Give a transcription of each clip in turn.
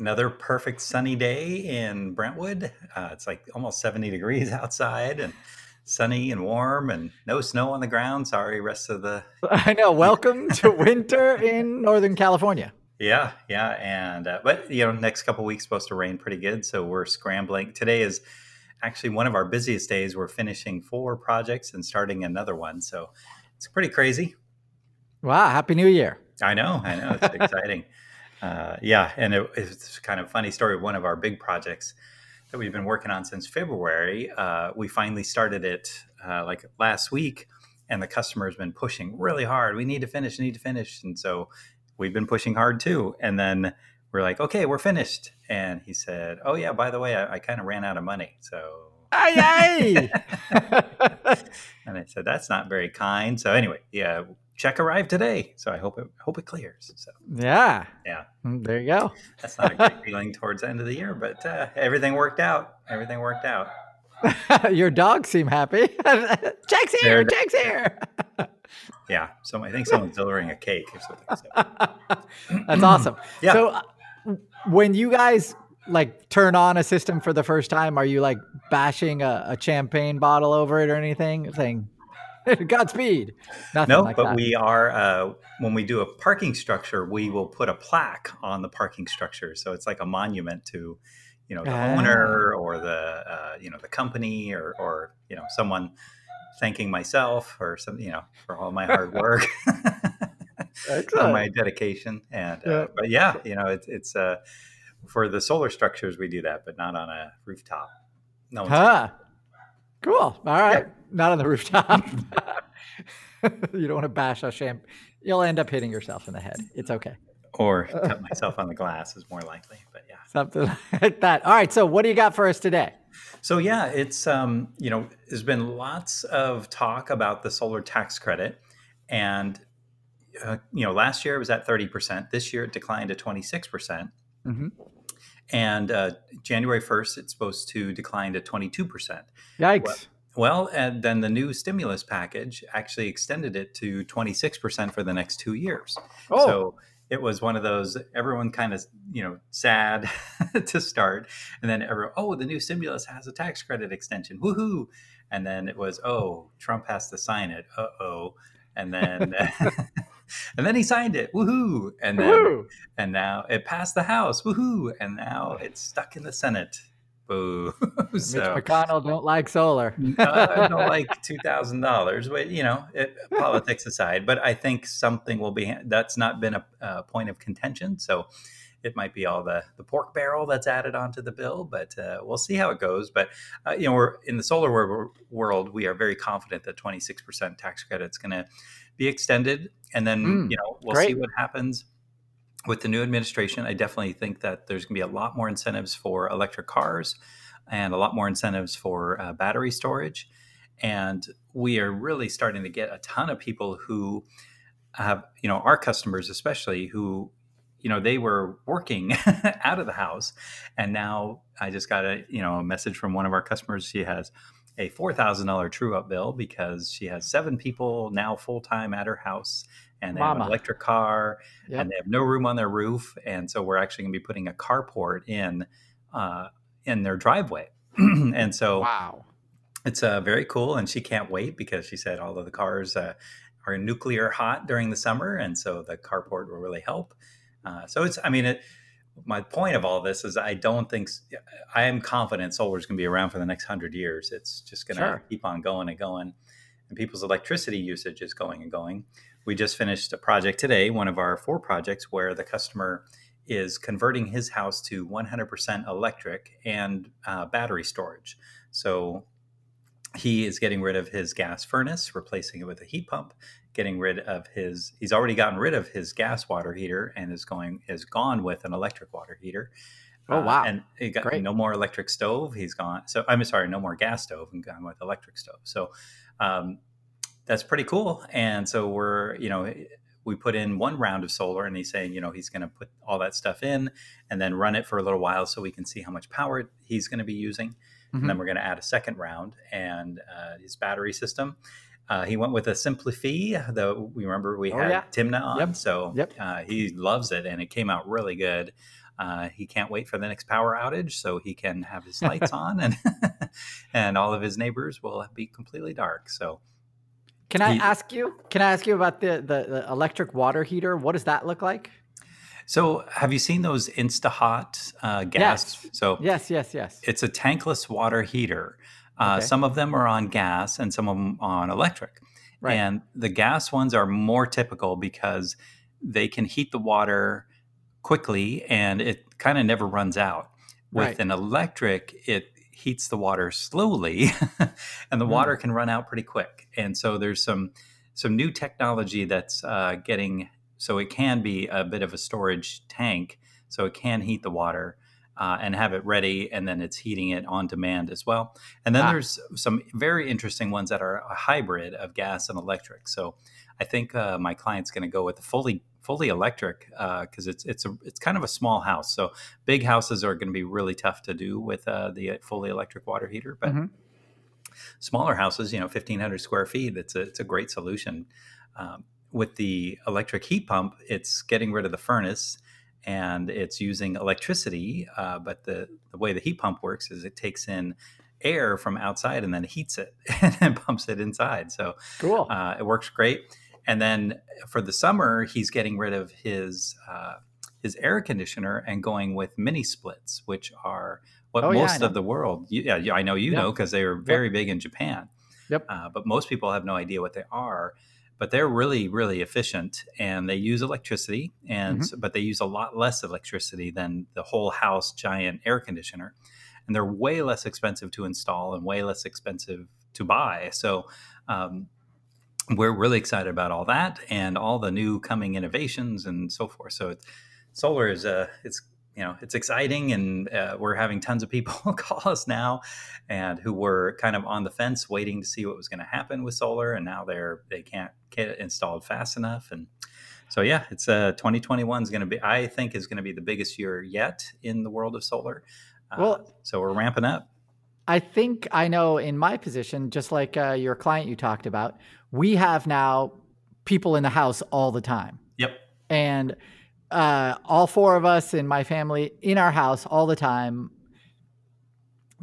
another perfect sunny day in Brentwood. Uh, it's like almost 70 degrees outside and sunny and warm and no snow on the ground. Sorry, rest of the. I know. Welcome to winter in Northern California. Yeah, yeah, and uh, but you know, next couple weeks supposed to rain pretty good, so we're scrambling. Today is actually one of our busiest days. We're finishing four projects and starting another one, so it's pretty crazy. Wow! Happy New Year! I know, I know, it's exciting. Uh, yeah, and it, it's kind of funny story. One of our big projects that we've been working on since February, uh, we finally started it uh, like last week, and the customer has been pushing really hard. We need to finish, need to finish, and so we've been pushing hard too. And then we're like, okay, we're finished. And he said, oh yeah, by the way, I, I kind of ran out of money, so. Aye, aye. and I said, that's not very kind. So anyway, yeah, check arrived today, so I hope it hope it clears. So yeah, yeah, mm, there you go. That's not a great feeling towards the end of the year, but uh, everything worked out. Everything worked out. Your dogs seem happy. Check's here. Check's here. yeah, so I think someone's delivering a cake or something. So. That's awesome. Yeah. So uh, when you guys like turn on a system for the first time, are you like bashing a, a champagne bottle over it or anything, saying Godspeed. Nothing no, like but that. we are uh, when we do a parking structure, we will put a plaque on the parking structure, so it's like a monument to, you know, the ah. owner or the uh, you know the company or or you know someone thanking myself or some you know for all my hard work, for my dedication, and uh, yeah. but yeah, you know it's it's uh, for the solar structures we do that, but not on a rooftop. No. Huh. Cool. All right. Yeah not on the rooftop. you don't want to bash a champ. You'll end up hitting yourself in the head. It's okay. Or cut myself on the glass is more likely, but yeah. Something like that. All right. So what do you got for us today? So yeah, it's um, you know, there's been lots of talk about the solar tax credit, and uh, you know, last year it was at 30%. This year it declined to 26%. percent mm-hmm. And uh, January 1st, it's supposed to decline to 22%. Yikes. Well, well, and then the new stimulus package actually extended it to 26% for the next two years. Oh. So it was one of those everyone kind of you know sad to start and then everyone oh the new stimulus has a tax credit extension woohoo and then it was oh trump has to sign it uh-oh and then and then he signed it woohoo and then woo-hoo. and now it passed the house woohoo and now it's stuck in the senate Boo. so, Mitch McConnell don't like solar. I don't like two thousand dollars, but you know, it, politics aside. But I think something will be. That's not been a, a, point of contention, so it might be all the the pork barrel that's added onto the bill. But uh, we'll see how it goes. But uh, you know, we're in the solar world, world. We are very confident that twenty six percent tax credit is going to be extended, and then mm, you know, we'll great. see what happens with the new administration, I definitely think that there's going to be a lot more incentives for electric cars and a lot more incentives for uh, battery storage. And we are really starting to get a ton of people who have, you know, our customers especially who, you know, they were working out of the house. And now I just got a, you know, a message from one of our customers. She has a $4,000 true up bill because she has seven people now full time at her house and they Mama. have an electric car yep. and they have no room on their roof and so we're actually going to be putting a carport in uh, in their driveway and so wow it's uh, very cool and she can't wait because she said all of the cars uh, are nuclear hot during the summer and so the carport will really help uh, so it's i mean it, my point of all this is i don't think i am confident solar is going to be around for the next 100 years it's just going to sure. keep on going and going and people's electricity usage is going and going. We just finished a project today, one of our four projects, where the customer is converting his house to 100% electric and uh, battery storage. So he is getting rid of his gas furnace, replacing it with a heat pump, getting rid of his he's already gotten rid of his gas water heater and is going is gone with an electric water heater. Oh wow! Uh, and he got Great. no more electric stove. He's gone. So I'm sorry, no more gas stove and gone with electric stove. So um, that's pretty cool. And so we're you know we put in one round of solar and he's saying you know he's going to put all that stuff in and then run it for a little while so we can see how much power he's going to be using Mm-hmm. And then we're going to add a second round and uh, his battery system. Uh, he went with a SimpliPhi. The we remember we oh, had yeah. Timna on, yep. so yep. Uh, he loves it, and it came out really good. Uh, he can't wait for the next power outage so he can have his lights on, and and all of his neighbors will be completely dark. So, can I he, ask you? Can I ask you about the, the the electric water heater? What does that look like? So, have you seen those InstaHot uh, gas? Yes. So, yes, yes, yes. It's a tankless water heater. Uh, okay. Some of them are on gas, and some of them on electric. Right. And the gas ones are more typical because they can heat the water quickly, and it kind of never runs out. With right. an electric, it heats the water slowly, and the mm. water can run out pretty quick. And so, there's some some new technology that's uh, getting so it can be a bit of a storage tank. So it can heat the water uh, and have it ready, and then it's heating it on demand as well. And then ah. there's some very interesting ones that are a hybrid of gas and electric. So I think uh, my client's going to go with the fully fully electric because uh, it's it's a it's kind of a small house. So big houses are going to be really tough to do with uh, the fully electric water heater, but. Mm-hmm. Smaller houses, you know, fifteen hundred square feet. It's a it's a great solution. Um, with the electric heat pump, it's getting rid of the furnace and it's using electricity. Uh, but the, the way the heat pump works is it takes in air from outside and then heats it and then pumps it inside. So cool. Uh, it works great. And then for the summer, he's getting rid of his uh, his air conditioner and going with mini splits, which are what oh, most yeah, of the world. Yeah, I know you yep. know because they are very yep. big in Japan. Yep. Uh, but most people have no idea what they are but they're really really efficient and they use electricity and mm-hmm. but they use a lot less electricity than the whole house giant air conditioner and they're way less expensive to install and way less expensive to buy so um, we're really excited about all that and all the new coming innovations and so forth so it's, solar is uh, it's you know it's exciting and uh, we're having tons of people call us now and who were kind of on the fence waiting to see what was going to happen with solar and now they're they can't get it installed fast enough and so yeah it's uh 2021 is going to be i think is going to be the biggest year yet in the world of solar. Uh, well so we're ramping up. I think i know in my position just like uh, your client you talked about we have now people in the house all the time. Yep. And uh, all four of us in my family in our house all the time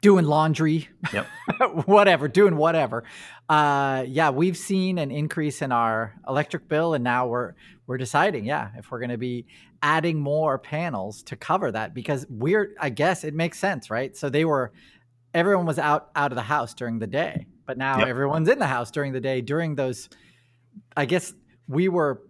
doing laundry yep. whatever doing whatever. Uh, yeah we've seen an increase in our electric bill and now we're we're deciding yeah if we're going to be adding more panels to cover that because we're i guess it makes sense right? So they were everyone was out out of the house during the day but now yep. everyone's in the house during the day. During those i guess we were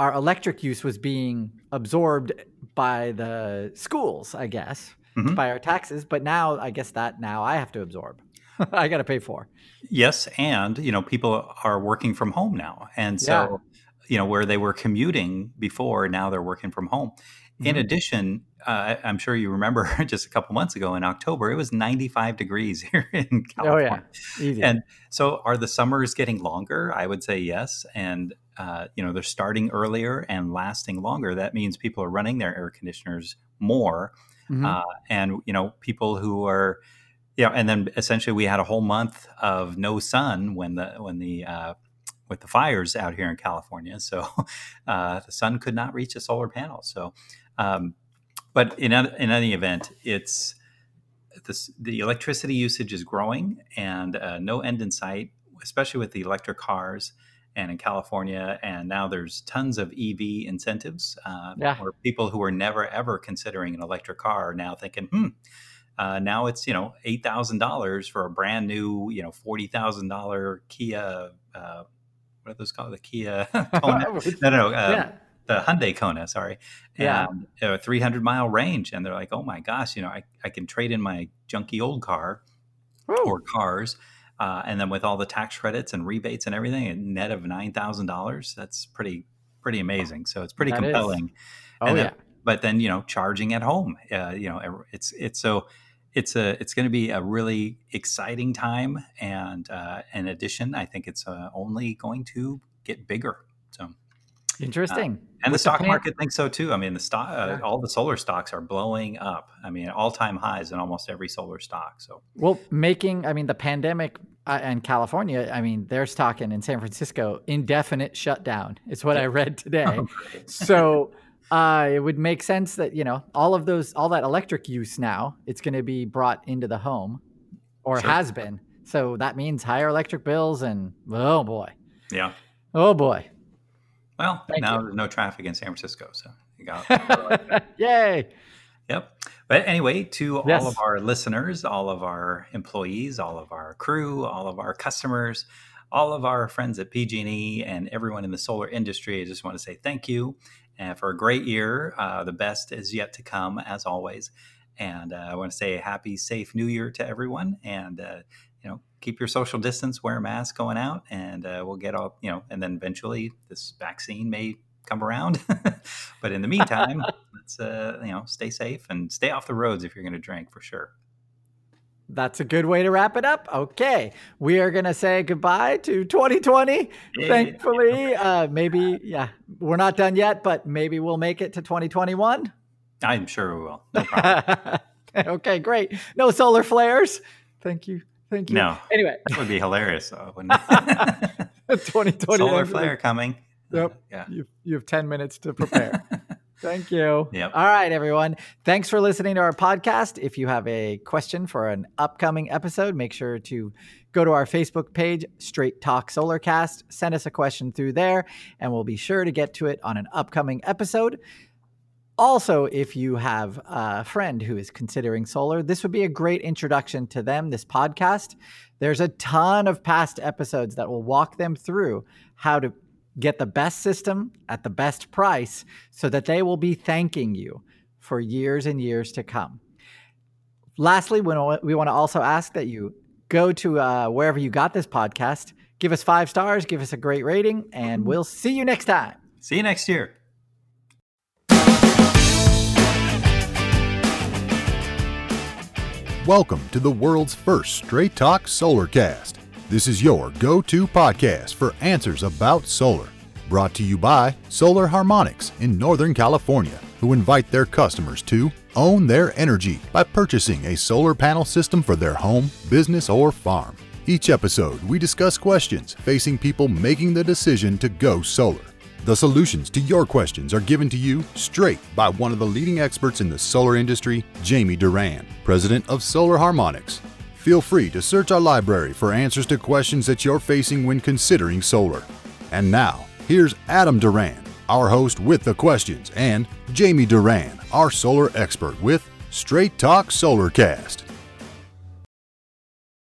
our electric use was being absorbed by the schools, I guess, mm-hmm. by our taxes. But now, I guess that now I have to absorb. I got to pay for. Yes, and you know, people are working from home now, and so yeah. you know where they were commuting before, now they're working from home. Mm-hmm. In addition, uh, I'm sure you remember just a couple months ago in October, it was 95 degrees here in California. Oh yeah, Easy. and so are the summers getting longer? I would say yes, and uh, you know they're starting earlier and lasting longer. That means people are running their air conditioners more, mm-hmm. uh, and you know people who are, you know, and then essentially we had a whole month of no sun when the when the uh, with the fires out here in California, so uh, the sun could not reach a solar panel. So, um, but in in any event, it's this, the electricity usage is growing and uh, no end in sight, especially with the electric cars and in California. And now there's tons of EV incentives uh, yeah. for people who are never ever considering an electric car are now thinking, hmm, Uh, now it's you know eight thousand dollars for a brand new you know forty thousand dollar Kia. Uh, what are those called? The Kia Kona? no, no, no. Um, yeah. The Hyundai Kona, sorry, yeah, a 300 mile range, and they're like, "Oh my gosh, you know, I, I can trade in my junky old car Ooh. or cars, uh, and then with all the tax credits and rebates and everything, a net of nine thousand dollars. That's pretty pretty amazing. So it's pretty that compelling. Is. Oh and yeah. Then, but then you know, charging at home, uh, you know, it's it's so it's a it's going to be a really exciting time, and uh, in addition, I think it's uh, only going to get bigger. So interesting. Uh, and With the stock the market thinks so too. I mean, the stock, uh, all the solar stocks are blowing up. I mean, all time highs in almost every solar stock. So, well, making, I mean, the pandemic uh, and California, I mean, they're talking in San Francisco indefinite shutdown. It's what I read today. so, uh, it would make sense that you know all of those, all that electric use now, it's going to be brought into the home, or sure. has been. So that means higher electric bills, and oh boy, yeah, oh boy. Well, Thank now you. there's no traffic in San Francisco, so you got yay. Yep. But anyway, to yes. all of our listeners, all of our employees, all of our crew, all of our customers, all of our friends at PG&E, and everyone in the solar industry, I just want to say thank you and for a great year. Uh, the best is yet to come, as always. And uh, I want to say a happy, safe New Year to everyone. And uh, you know, keep your social distance, wear a mask going out, and uh, we'll get all you know. And then eventually, this vaccine may come around. but in the meantime, uh, you know stay safe and stay off the roads if you're going to drink for sure. That's a good way to wrap it up. Okay. We are going to say goodbye to 2020. Yeah. Thankfully, uh, maybe, yeah, we're not done yet, but maybe we'll make it to 2021. I'm sure we will. No okay, great. No solar flares. Thank you. Thank you. No. Anyway, that would be hilarious, though, wouldn't it? 2020. Solar flare coming. Yep. Yeah. You, you have 10 minutes to prepare. Thank you. Yep. All right, everyone. Thanks for listening to our podcast. If you have a question for an upcoming episode, make sure to go to our Facebook page, Straight Talk Solarcast. Send us a question through there, and we'll be sure to get to it on an upcoming episode. Also, if you have a friend who is considering solar, this would be a great introduction to them, this podcast. There's a ton of past episodes that will walk them through how to get the best system at the best price so that they will be thanking you for years and years to come. Lastly, we want to also ask that you go to uh, wherever you got this podcast, give us five stars, give us a great rating, and we'll see you next time. See you next year. Welcome to the world's first Straight Talk Solarcast. This is your go to podcast for answers about solar. Brought to you by Solar Harmonics in Northern California, who invite their customers to own their energy by purchasing a solar panel system for their home, business, or farm. Each episode, we discuss questions facing people making the decision to go solar. The solutions to your questions are given to you straight by one of the leading experts in the solar industry, Jamie Duran, president of Solar Harmonics. Feel free to search our library for answers to questions that you're facing when considering solar. And now, here's Adam Duran, our host with the questions, and Jamie Duran, our solar expert with Straight Talk Solarcast.